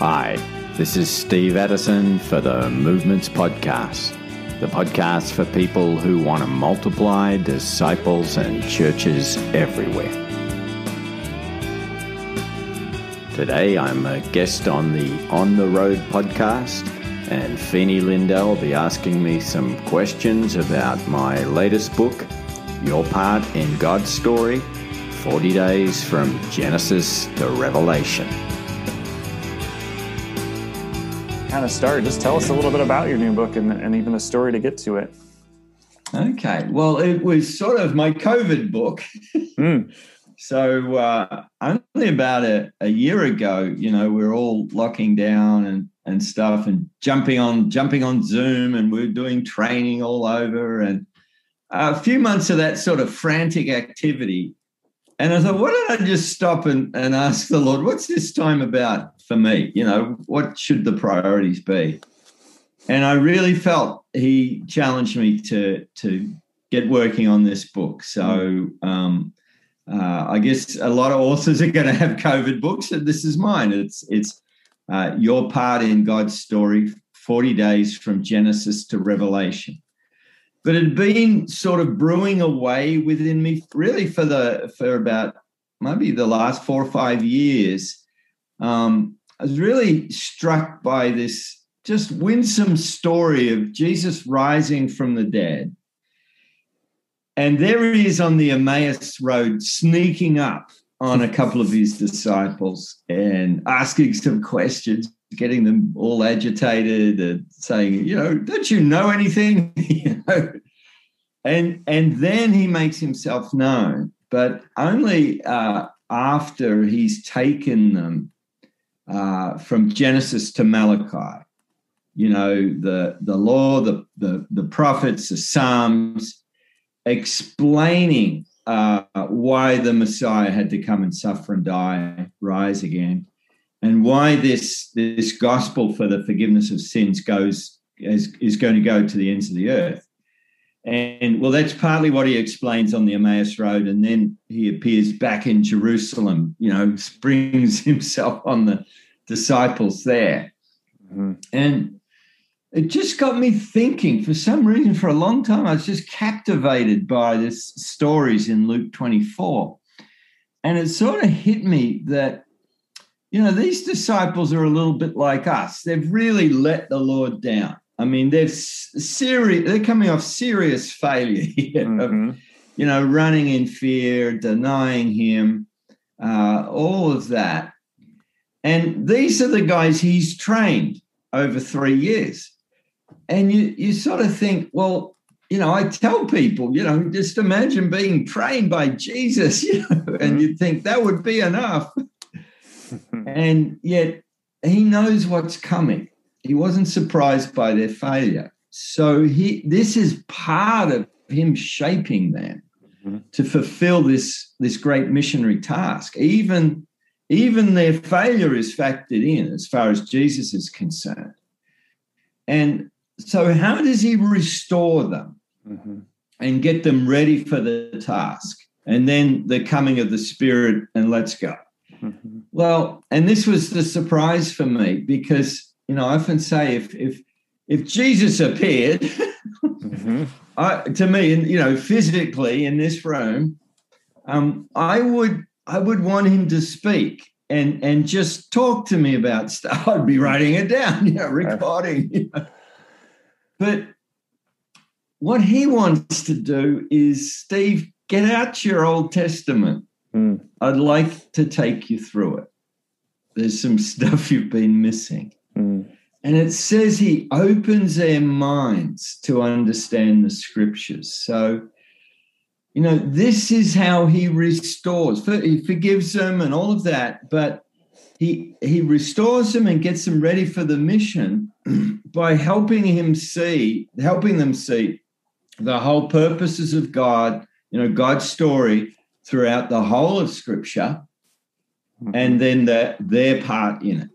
Hi, this is Steve Addison for the Movements Podcast, the podcast for people who want to multiply disciples and churches everywhere. Today I'm a guest on the On the Road podcast, and Feeney Lindell will be asking me some questions about my latest book, Your Part in God's Story 40 Days from Genesis to Revelation. Kind of start, just tell us a little bit about your new book and, and even the story to get to it. Okay. Well, it was sort of my COVID book. Mm. so uh, only about a, a year ago, you know, we are all locking down and, and stuff and jumping on jumping on Zoom and we are doing training all over and a few months of that sort of frantic activity. And I thought, why don't I just stop and, and ask the Lord, what's this time about? for me. You know, what should the priorities be? And I really felt he challenged me to to get working on this book. So um, uh, I guess a lot of authors are going to have COVID books, and this is mine. It's it's uh, your part in God's story, forty days from Genesis to Revelation. But it had been sort of brewing away within me, really, for the for about maybe the last four or five years. Um, I was really struck by this just winsome story of Jesus rising from the dead. And there he is on the Emmaus Road, sneaking up on a couple of his disciples and asking some questions, getting them all agitated and saying, you know, don't you know anything? you know? And and then he makes himself known, but only uh, after he's taken them uh, from Genesis to Malachi. You know, the, the law, the, the, the prophets, the Psalms, explaining uh, why the Messiah had to come and suffer and die, rise again, and why this, this gospel for the forgiveness of sins goes is, is going to go to the ends of the earth. And well, that's partly what he explains on the Emmaus Road. And then he appears back in Jerusalem, you know, springs himself on the disciples there. Mm-hmm. And it just got me thinking for some reason, for a long time, I was just captivated by this stories in Luke 24. And it sort of hit me that, you know, these disciples are a little bit like us. They've really let the Lord down. I mean, they're serious, they're coming off serious failure here mm-hmm. of, you know, running in fear, denying him, uh, all of that. And these are the guys he's trained over three years. And you, you sort of think, well, you know, I tell people, you know, just imagine being trained by Jesus, you know, and mm-hmm. you think that would be enough. and yet he knows what's coming. He wasn't surprised by their failure. So he this is part of him shaping them mm-hmm. to fulfill this, this great missionary task. Even even their failure is factored in as far as Jesus is concerned. And so, how does he restore them mm-hmm. and get them ready for the task? And then the coming of the Spirit, and let's go. Mm-hmm. Well, and this was the surprise for me because, you know, I often say if, if, if Jesus appeared mm-hmm. I, to me, and you know, physically in this room, um, I would I would want him to speak and and just talk to me about stuff. I'd be writing it down, you know, recording. You know. But what he wants to do is, Steve, get out your Old Testament. Mm. I'd like to take you through it. There's some stuff you've been missing. Mm. And it says he opens their minds to understand the scriptures. So you know, this is how he restores. He forgives them and all of that, but he he restores them and gets them ready for the mission by helping him see, helping them see the whole purposes of God, you know, God's story throughout the whole of Scripture, mm-hmm. and then the, their part in it.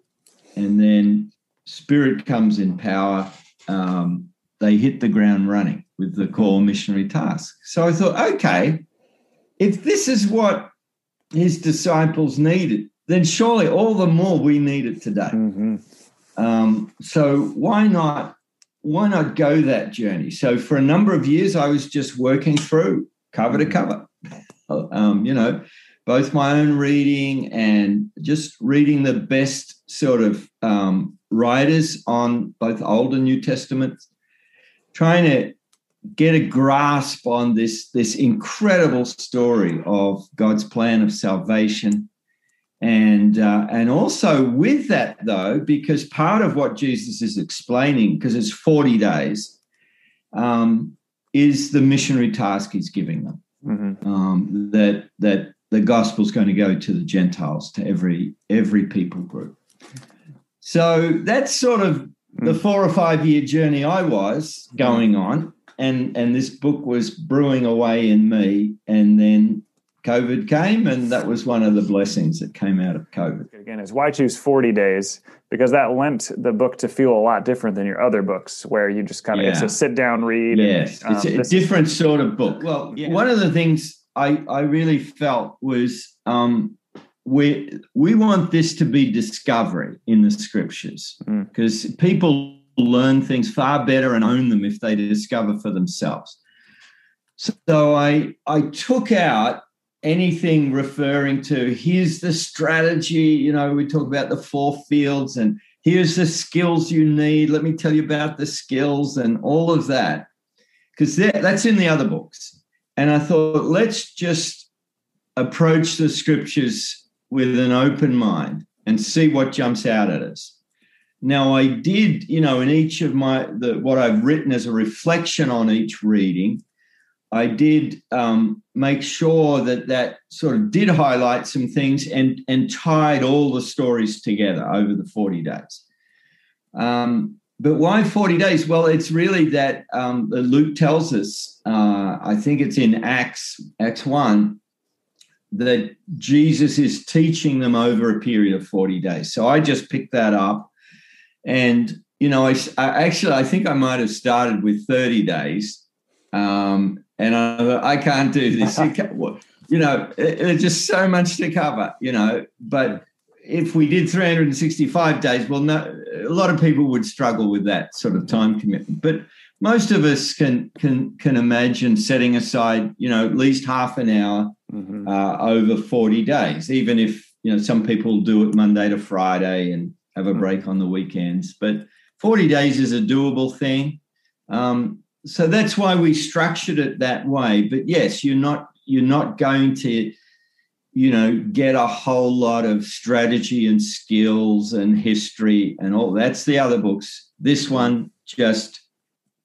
And then Spirit comes in power. Um, they hit the ground running with the core missionary task. So I thought, okay, if this is what his disciples needed then surely all the more we need it today. Mm-hmm. Um, so why not why not go that journey? So for a number of years, I was just working through cover to cover. Um, you know, both my own reading and just reading the best sort of um, writers on both Old and New Testament, trying to get a grasp on this this incredible story of God's plan of salvation. And uh, and also with that though because part of what jesus is explaining because it's 40 days um, is the missionary task he's giving them mm-hmm. um, that that the gospel's going to go to the gentiles to every every people group so that's sort of the mm. four or five year journey i was going on and and this book was brewing away in me and then COVID came, and that was one of the blessings that came out of COVID. Again, is why choose 40 days? Because that lent the book to feel a lot different than your other books, where you just kind of yeah. it's a sit down read. Yes, and, um, it's a different sort of book. Well, yeah. one of the things I I really felt was um, we we want this to be discovery in the scriptures because mm. people learn things far better and own them if they discover for themselves. So I I took out anything referring to here's the strategy you know we talk about the four fields and here's the skills you need. Let me tell you about the skills and all of that. Because that's in the other books. And i thought let's just approach the scriptures with an open mind and see what jumps out at us. Now i did you know in each of my the what i've written as a reflection on each reading I did um, make sure that that sort of did highlight some things and and tied all the stories together over the 40 days. Um, but why 40 days? Well, it's really that um, Luke tells us, uh, I think it's in Acts, Acts 1, that Jesus is teaching them over a period of 40 days. So I just picked that up. And, you know, I, I actually, I think I might have started with 30 days. Um, and I, I can't do this. you know, it's just so much to cover. You know, but if we did 365 days, well, no, a lot of people would struggle with that sort of time commitment. But most of us can can can imagine setting aside, you know, at least half an hour mm-hmm. uh, over 40 days, even if you know some people do it Monday to Friday and have a mm-hmm. break on the weekends. But 40 days is a doable thing. Um, so that's why we structured it that way. But yes, you're not you're not going to you know get a whole lot of strategy and skills and history and all that's the other books this one just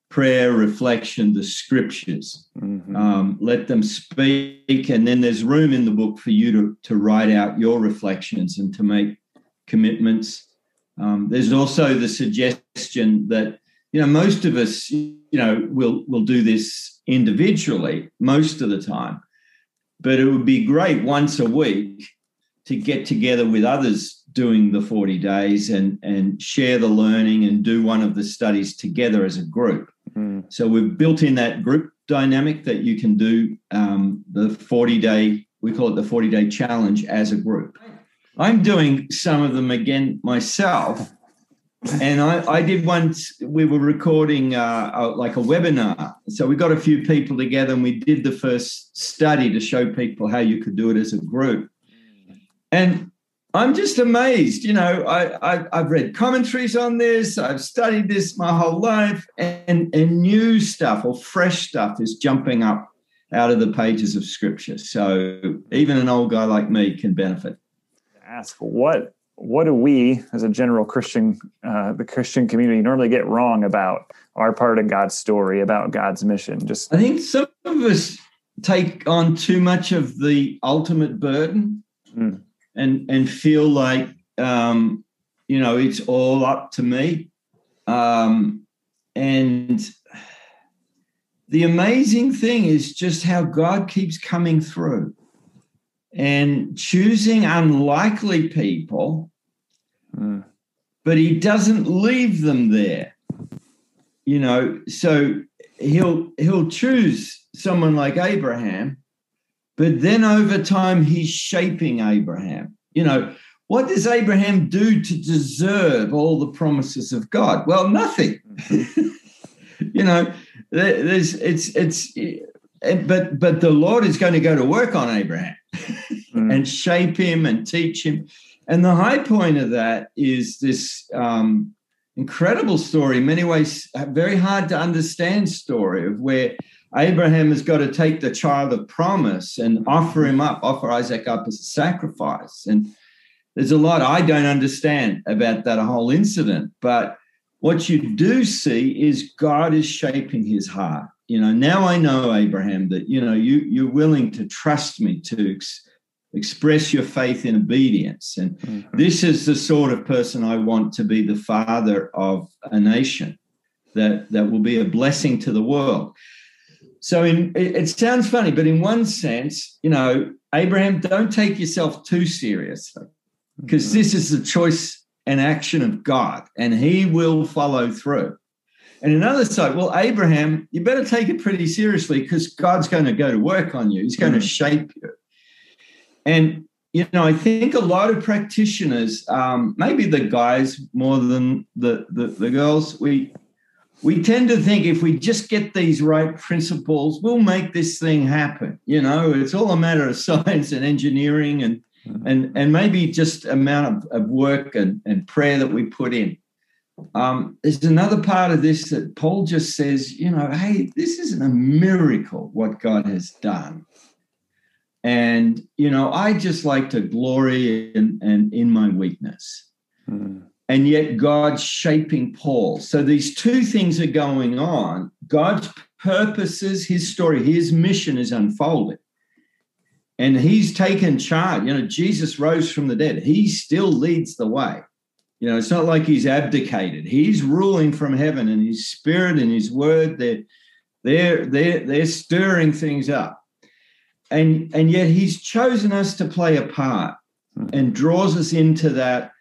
prayer reflection the scriptures mm-hmm. um, let them speak and then there's room in the book for you to, to write out your reflections and to make commitments um, there's also the suggestion that you know most of us you know will will do this individually most of the time but it would be great once a week to get together with others doing the 40 days and and share the learning and do one of the studies together as a group. Mm. so we've built in that group dynamic that you can do um, the 40 day we call it the 40 day challenge as a group. I'm doing some of them again myself and I, I did once we were recording uh, a, like a webinar. So we got a few people together and we did the first study to show people how you could do it as a group. And i'm just amazed you know I, I have read commentaries on this i've studied this my whole life and and new stuff or fresh stuff is jumping up out of the pages of scripture. So even an old guy like me can benefit. Ask what what do we as a general christian uh, the christian community normally get wrong about our part of god's story about god's mission? Just i think some of us take on too much of the ultimate burden mm. and and feel like um, you know it's all up to me. Um, and the amazing thing is just how god keeps coming through and choosing unlikely people, mm. but he doesn't leave them there. You know, so he'll he'll choose someone like Abraham, but then over time he's shaping Abraham. You know, what does Abraham do to deserve all the promises of God? Well, nothing. Mm-hmm. you know, there's it's it's but but the Lord is going to go to work on Abraham mm. and shape him and teach him. And the high point of that is this um, incredible story, in many ways, very hard to understand story of where Abraham has got to take the child of promise and offer him up, offer Isaac up as a sacrifice. And there's a lot I don't understand about that whole incident. But what you do see is God is shaping his heart. You know, now I know, Abraham, that, you know, you, you're willing to trust me to ex- express your faith in obedience. And mm-hmm. this is the sort of person I want to be the father of a nation that, that will be a blessing to the world. So in it, it sounds funny, but in one sense, you know, Abraham, don't take yourself too seriously because mm-hmm. this is the choice and action of God, and He will follow through. And another side, well, Abraham, you better take it pretty seriously because God's going to go to work on you. He's going mm-hmm. to shape you. And you know, I think a lot of practitioners, um, maybe the guys more than the, the, the girls, we we tend to think if we just get these right principles, we'll make this thing happen. You know, it's all a matter of science and engineering and mm-hmm. and and maybe just amount of, of work and, and prayer that we put in. Um, there's another part of this that Paul just says, you know, hey, this isn't a miracle what God has done. And, you know, I just like to glory in, in, in my weakness. Mm and yet God's shaping Paul. So these two things are going on. God's purposes, his story, his mission is unfolding. And he's taken charge. You know, Jesus rose from the dead. He still leads the way. You know, it's not like he's abdicated. He's ruling from heaven and his spirit and his word, they're they're they're they're stirring things up. And and yet he's chosen us to play a part and draws us into that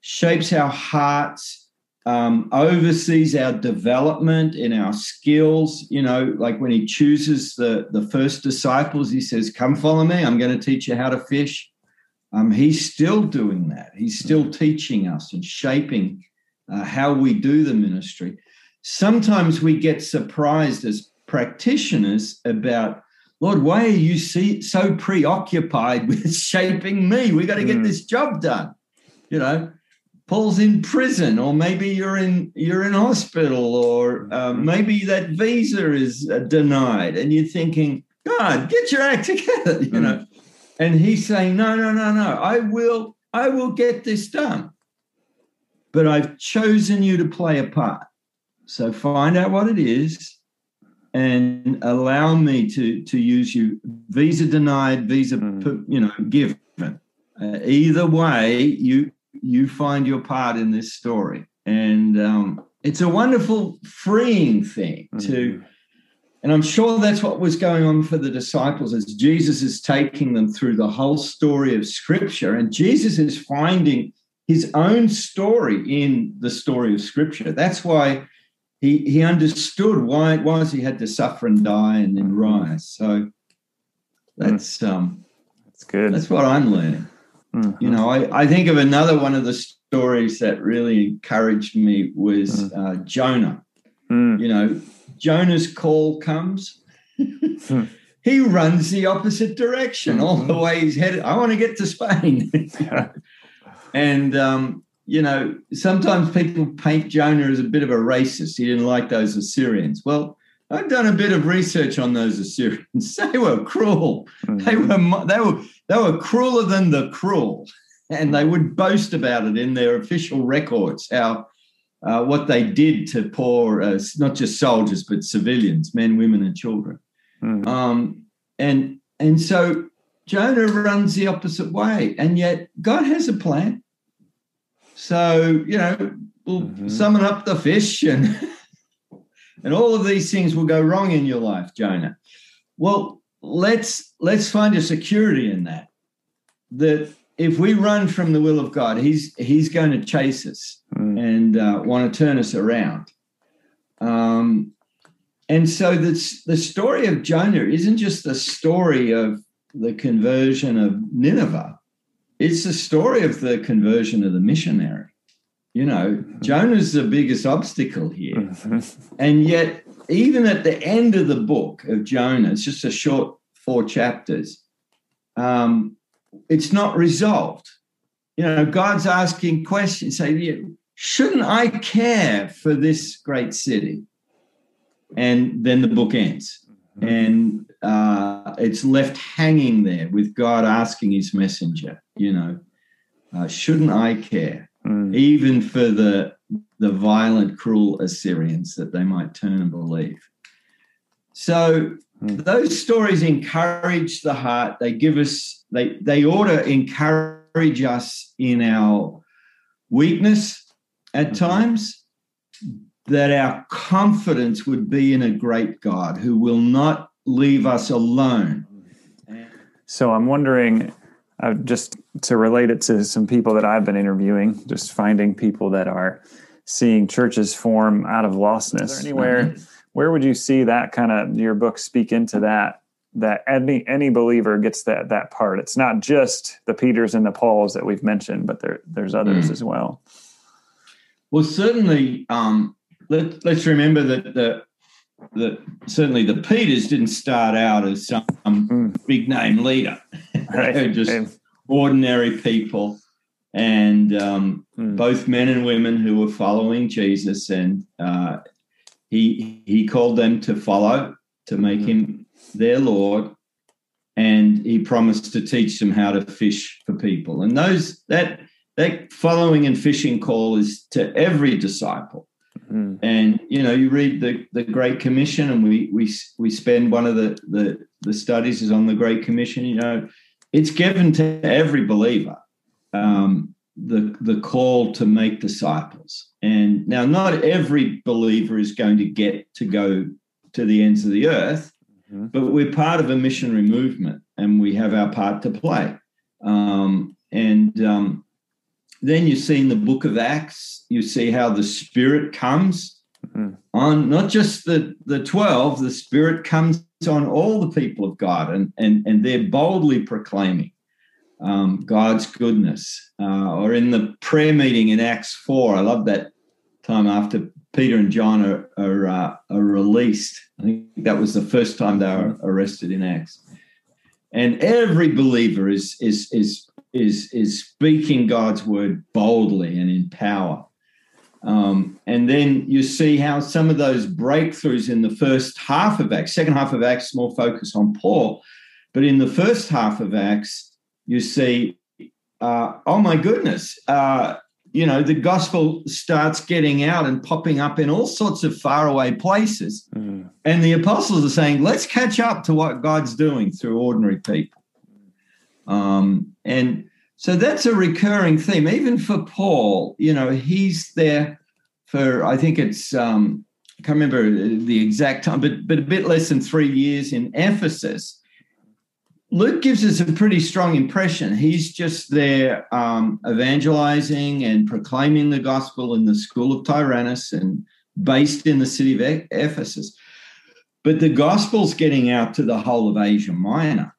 shapes our hearts, um, oversees our development in our skills. You know, like when he chooses the, the first disciples, he says, Come follow me, I'm going to teach you how to fish. Um, he's still doing that. He's still teaching us and shaping uh, how we do the ministry. Sometimes we get surprised as practitioners about, Lord, why are you see, so preoccupied with shaping me? We got to get mm. this job done. You know, Paul's in prison, or maybe you're in you're in hospital, or uh, mm-hmm. maybe that visa is uh, denied, and you're thinking, God, get your act together, you know. And he's saying, No, no, no, no. I will, I will get this done. But I've chosen you to play a part. So find out what it is and allow me to to use you. Visa denied, visa, mm. you know, given. Uh, either way, you you find your part in this story. And um, it's a wonderful, freeing thing mm-hmm. to. And I'm sure that's what was going on for the disciples as Jesus is taking them through the whole story of Scripture. And Jesus is finding his own story in the story of Scripture. That's why he, he understood why it was he had to suffer and die and then rise. So that's um, that's good. That's what I'm learning. Mm-hmm. You know, I, I think of another one of the stories that really encouraged me was mm. uh, Jonah. Mm. You know, Jonah's call comes. Hmm. he runs the opposite direction mm-hmm. all the way he's headed. I want to get to Spain. and, um, you know, sometimes people paint Jonah as a bit of a racist. He didn't like those Assyrians. Well, I've done a bit of research on those Assyrians. They were cruel. Mm-hmm. They were they were they were crueler than the cruel, and they would boast about it in their official records. How uh, what they did to poor, uh, not just soldiers but civilians, men, women, and children. Mm-hmm. Um, and and so Jonah runs the opposite way, and yet God has a plan. So you know, we'll mm-hmm. summon up the fish and. and all of these things will go wrong in your life, Jonah. Well, let's let's find a security in that. That if we run from the will of God, He's He's going to chase us mm. and uh, want to turn us around. Um, and so this, the story of Jonah isn't just the story of the conversion of Nineveh. it's the story of the conversion of the missionary. You know, mm-hmm. Jonah's the biggest obstacle here. Mm-hmm. And yet, even at the end of the book of Jonah, it's just a short four chapters, um, it's not resolved. You know, God's asking questions, say, shouldn't I care for this great city? And then the book ends. Mm-hmm. And uh, it's left hanging there with God asking his messenger, you know, uh, shouldn't I care? Mm. Even for the the violent, cruel Assyrians that they might turn and believe. So mm. those stories encourage the heart. They give us, they they ought to encourage us in our weakness at mm-hmm. times, that our confidence would be in a great God who will not leave us alone. So I'm wondering, uh, just to relate it to some people that I've been interviewing, just finding people that are seeing churches form out of lostness. anywhere, mm-hmm. where would you see that kind of your book speak into that? That any any believer gets that that part. It's not just the Peters and the Pauls that we've mentioned, but there there's others mm. as well. Well, certainly, um, let, us remember that the that certainly the Peters didn't start out as some mm. big name leader. Right. They're just ordinary people, and um, mm. both men and women who were following Jesus, and uh, he he called them to follow, to make mm. him their Lord, and he promised to teach them how to fish for people. And those that that following and fishing call is to every disciple. Mm. And you know, you read the the Great Commission, and we we we spend one of the the the studies is on the Great Commission. You know, it's given to every believer um, the the call to make disciples. And now, not every believer is going to get to go to the ends of the earth, mm-hmm. but we're part of a missionary movement, and we have our part to play. Um, and um, then you see in the book of Acts, you see how the Spirit comes mm-hmm. on not just the, the 12, the Spirit comes on all the people of God, and, and, and they're boldly proclaiming um, God's goodness. Uh, or in the prayer meeting in Acts 4, I love that time after Peter and John are, are, uh, are released. I think that was the first time they were arrested in Acts. And every believer is, is, is is is speaking God's word boldly and in power. Um, and then you see how some of those breakthroughs in the first half of Acts, second half of Acts, more focus on Paul, but in the first half of Acts, you see, uh, oh my goodness, uh, you know, the gospel starts getting out and popping up in all sorts of faraway places. Mm. And the apostles are saying, let's catch up to what God's doing through ordinary people. Um, and so that's a recurring theme, even for Paul. You know, he's there for I think it's um, I can't remember the exact time, but but a bit less than three years in Ephesus. Luke gives us a pretty strong impression. He's just there um, evangelizing and proclaiming the gospel in the school of Tyrannus and based in the city of Ephesus. But the gospel's getting out to the whole of Asia Minor.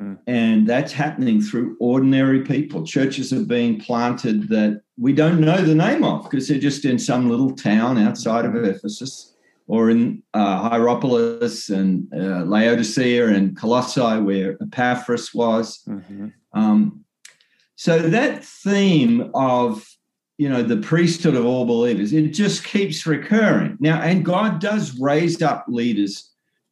Mm. And that's happening through ordinary people. Churches are being planted that we don't know the name of because they're just in some little town outside of Ephesus or in uh, Hierapolis and uh, Laodicea and Colossae, where Epaphras was. Mm-hmm. Um, so that theme of you know the priesthood of all believers it just keeps recurring now and god does raise up leaders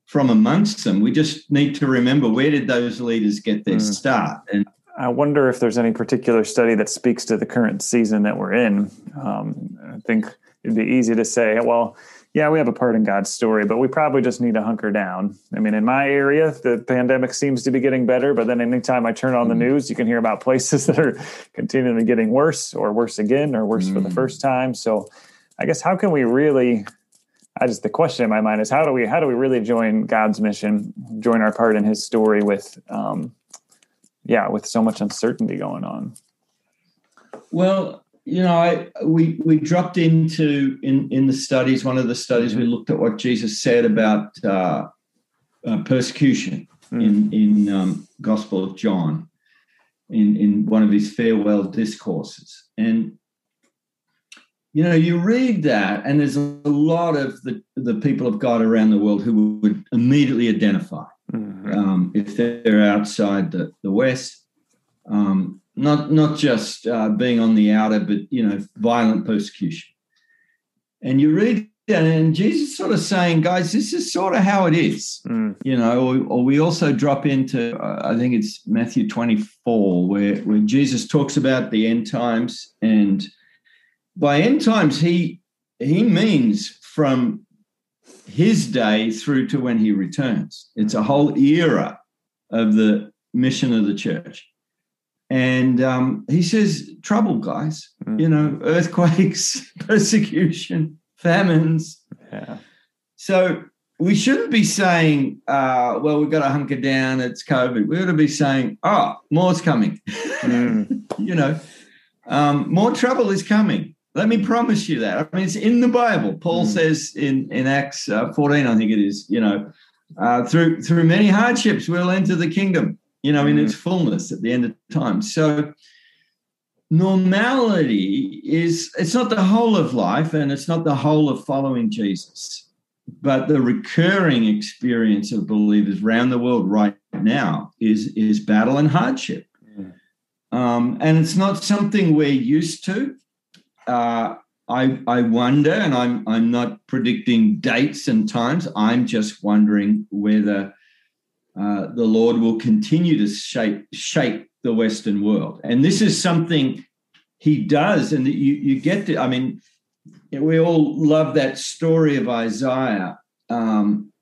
from amongst them. We just need to remember where did those leaders get their mm. start? And I wonder if there's any particular study that speaks to the current season that we're in. Um, I think it'd be easy to say, well, yeah, we have a part in God's story, but we probably just need to hunker down. I mean, in my area, the pandemic seems to be getting better, but then anytime I turn on the mm. news, you can hear about places that are continually getting worse or worse again or worse mm. for the mm. first time. So I guess how can we really I just the question in my mind is how do we how do we really join God's mission, join our part in His story with, um, yeah, with so much uncertainty going on. Well, you know, I, we we dropped into in in the studies. One of the studies we looked at what Jesus said about uh, uh, persecution mm. in in um, Gospel of John, in, in one of his farewell discourses. And you know, you read that, and there's a lot of the, the people of God around the world who would immediately identify mm-hmm. um, if they're outside the, the West. Um, not not just uh, being on the outer, but you know, violent persecution. And you read that, and Jesus sort of saying, guys, this is sort of how it is, mm. you know. Or, or, we also drop into, uh, I think it's Matthew 24, where where Jesus talks about the end times, and by end times he he means from his day through to when he returns. It's a whole era of the mission of the church. And um, he says, trouble, guys, mm. you know, earthquakes, persecution, famines. Yeah. So we shouldn't be saying, uh, well, we've got to hunker down, it's COVID. We ought to be saying, oh, more's coming. Mm. you know, um, more trouble is coming. Let me promise you that. I mean, it's in the Bible. Paul mm. says in, in Acts uh, 14, I think it is, you know, uh, through through many hardships, we'll enter the kingdom you know, in its mm. fullness at the end of time. So normality is it's not the whole of life and it's not the whole of following Jesus. But the recurring experience of believers around the world right now is, is battle and hardship. Mm. Um, and it's not something we're used to. Uh, I, I wonder, and I'm, I'm not predicting dates and times, I'm just wondering whether uh, the Lord will continue to shape shape the Western world, and this is something He does, and you you get to. I mean, we all love that story of Isaiah, um,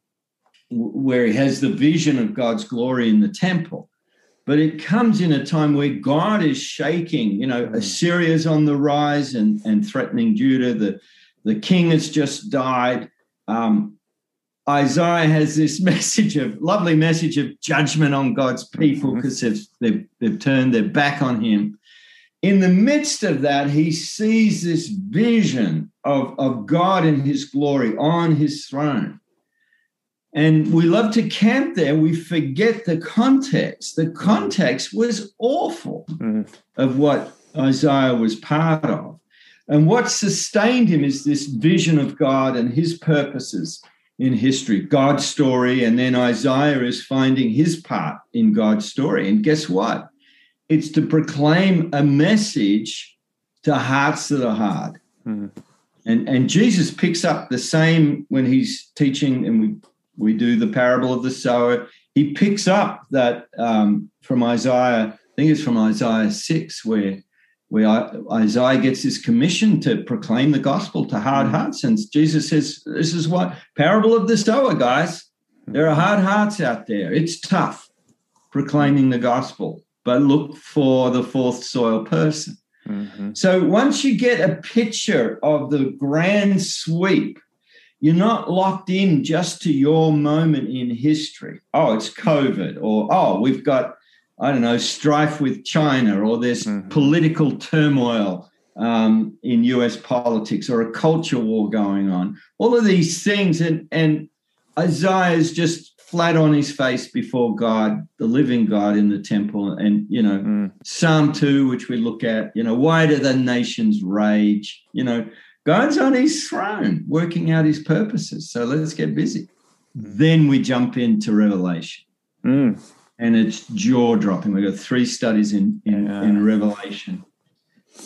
where he has the vision of God's glory in the temple. But it comes in a time where God is shaking. You know, mm. Assyria's on the rise and, and threatening Judah. The, the king has just died. Um, Isaiah has this message of lovely message of judgment on God's people because mm-hmm. they've, they've, they've turned their back on him. In the midst of that, he sees this vision of, of God in his glory on his throne. And we love to camp there. We forget the context. The context was awful mm-hmm. of what Isaiah was part of. And what sustained him is this vision of God and his purposes in history, God's story, and then Isaiah is finding his part in God's story. And guess what? It's to proclaim a message to hearts that are hard. Mm-hmm. And, and Jesus picks up the same when he's teaching, and we, we do the parable of the sower. He picks up that um, from Isaiah, I think it's from Isaiah 6, where where Isaiah gets his commission to proclaim the gospel to hard mm. hearts. And Jesus says, This is what parable of the sower, guys. There are hard hearts out there. It's tough proclaiming the gospel, but look for the fourth soil person. Mm-hmm. So once you get a picture of the grand sweep, you're not locked in just to your moment in history. Oh, it's COVID, or oh, we've got I don't know, strife with China or there's mm-hmm. political turmoil um, in US politics or a culture war going on. All of these things. And, and Isaiah is just flat on his face before God, the living God in the temple. And, you know, mm. Psalm 2, which we look at, you know, why do the nations rage? You know, God's on his throne working out his purposes. So let's get busy. Then we jump into Revelation. Mm and it's jaw dropping. We've got three studies in in, yeah. in, Revelation,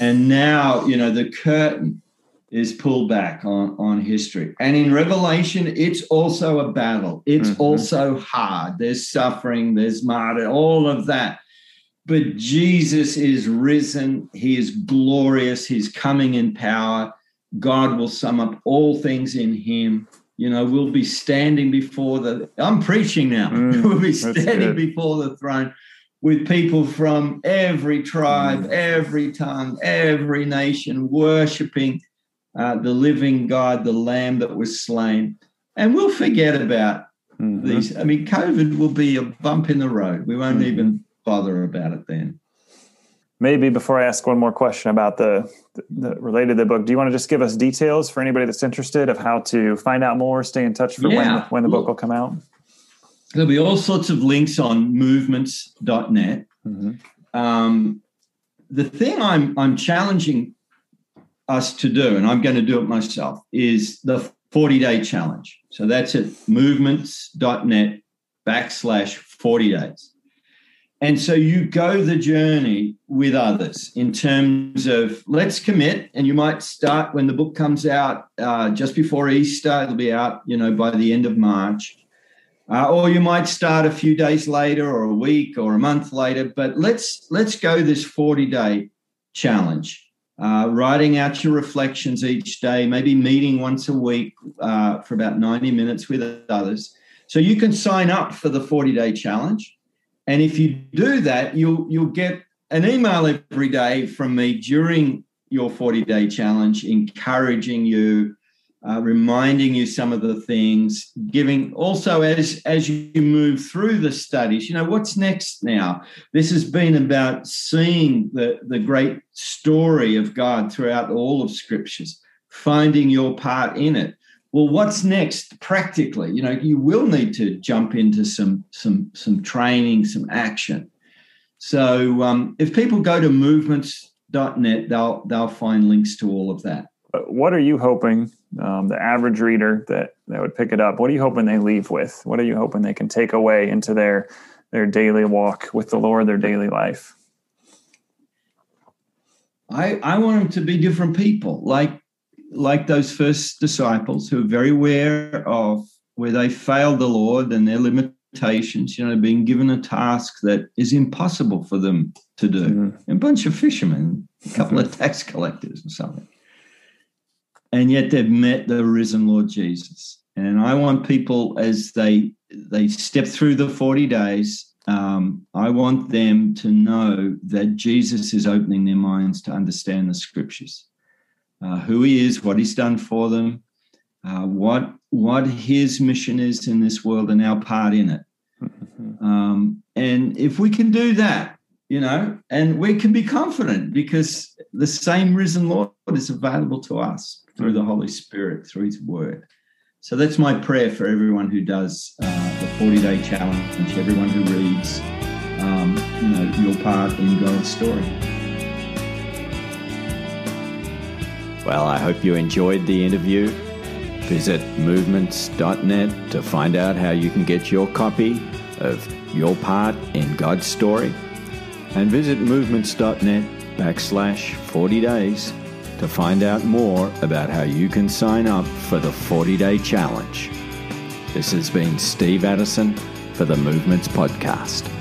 and now you know the curtain is pulled back on on history. And in Revelation, it's also a battle. It's mm-hmm. also hard. There's suffering. There's martyr. All of that. But Jesus is risen. He is glorious. He's coming in power. God will sum up all things in Him you know, we'll be standing before the, I'm preaching now, mm, we'll be standing before the throne with people from every tribe, mm. every tongue, every nation, worshiping uh, the living God, the Lamb that was slain. And we'll forget about mm-hmm. these. I mean, COVID will be a bump in the road. We won't mm-hmm. even bother about it then maybe before I ask one more question about the, the, related to the book, do you want to just give us details for anybody that's interested of how to find out more, stay in touch for yeah. when, when the book will come out? There'll be all sorts of links on movements.net. Mm-hmm. um, the thing I'm I'm challenging us to do, and I'm going to do it myself, is the 40 day challenge. So that's at movements.net backslash 40 days. And so you go the journey with others in terms of let's commit. And you might start when the book comes out uh, just before Easter. It'll be out, you know, by the end of March. Uh, or you might start a few days later, or a week, or a month later. But let's let's go this forty day challenge. Uh, writing out your reflections each day, maybe meeting once a week uh, for about ninety minutes with others. So you can sign up for the forty day challenge. And if you do that, you'll you'll get an email every day from me during your 40 day challenge, encouraging you, uh, reminding you some of the things, giving also as as you move through the studies, you know, what's next now? This has been about seeing the, the great story of God throughout all of scriptures, finding your part in it well what's next practically? You know you will need to jump into some some some training some action. So um, if people go to movements.net they'll they'll find links to all of that. What are you hoping um, the average reader that that would pick it up what are you hoping they leave with? What are you hoping they can take away into their their daily walk with the lord their daily life? I i want them to be different people. Like like those first disciples who are very aware of where they failed the Lord and their limitations, you know, being given a task that is impossible for them to do. Mm-hmm. A bunch of fishermen, a couple of tax collectors or something. And yet they've met the risen Lord Jesus. And I want people as they they step through the 40 days, um, I want them to know that Jesus is opening their minds to understand the scriptures uh, who he is, what he's done for them, uh, what what his mission is in this world, and our part in it. Mm-hmm. Um, and if we can do that, you know, and we can be confident because the same risen Lord is available to us through the Holy Spirit, through His Word. So that's my prayer for everyone who does uh, the 40 day challenge, everyone who reads, um, you know, your part in God's story. Well, I hope you enjoyed the interview. Visit movements.net to find out how you can get your copy of Your Part in God's Story. And visit movements.net backslash 40 days to find out more about how you can sign up for the 40 day challenge. This has been Steve Addison for the Movements Podcast.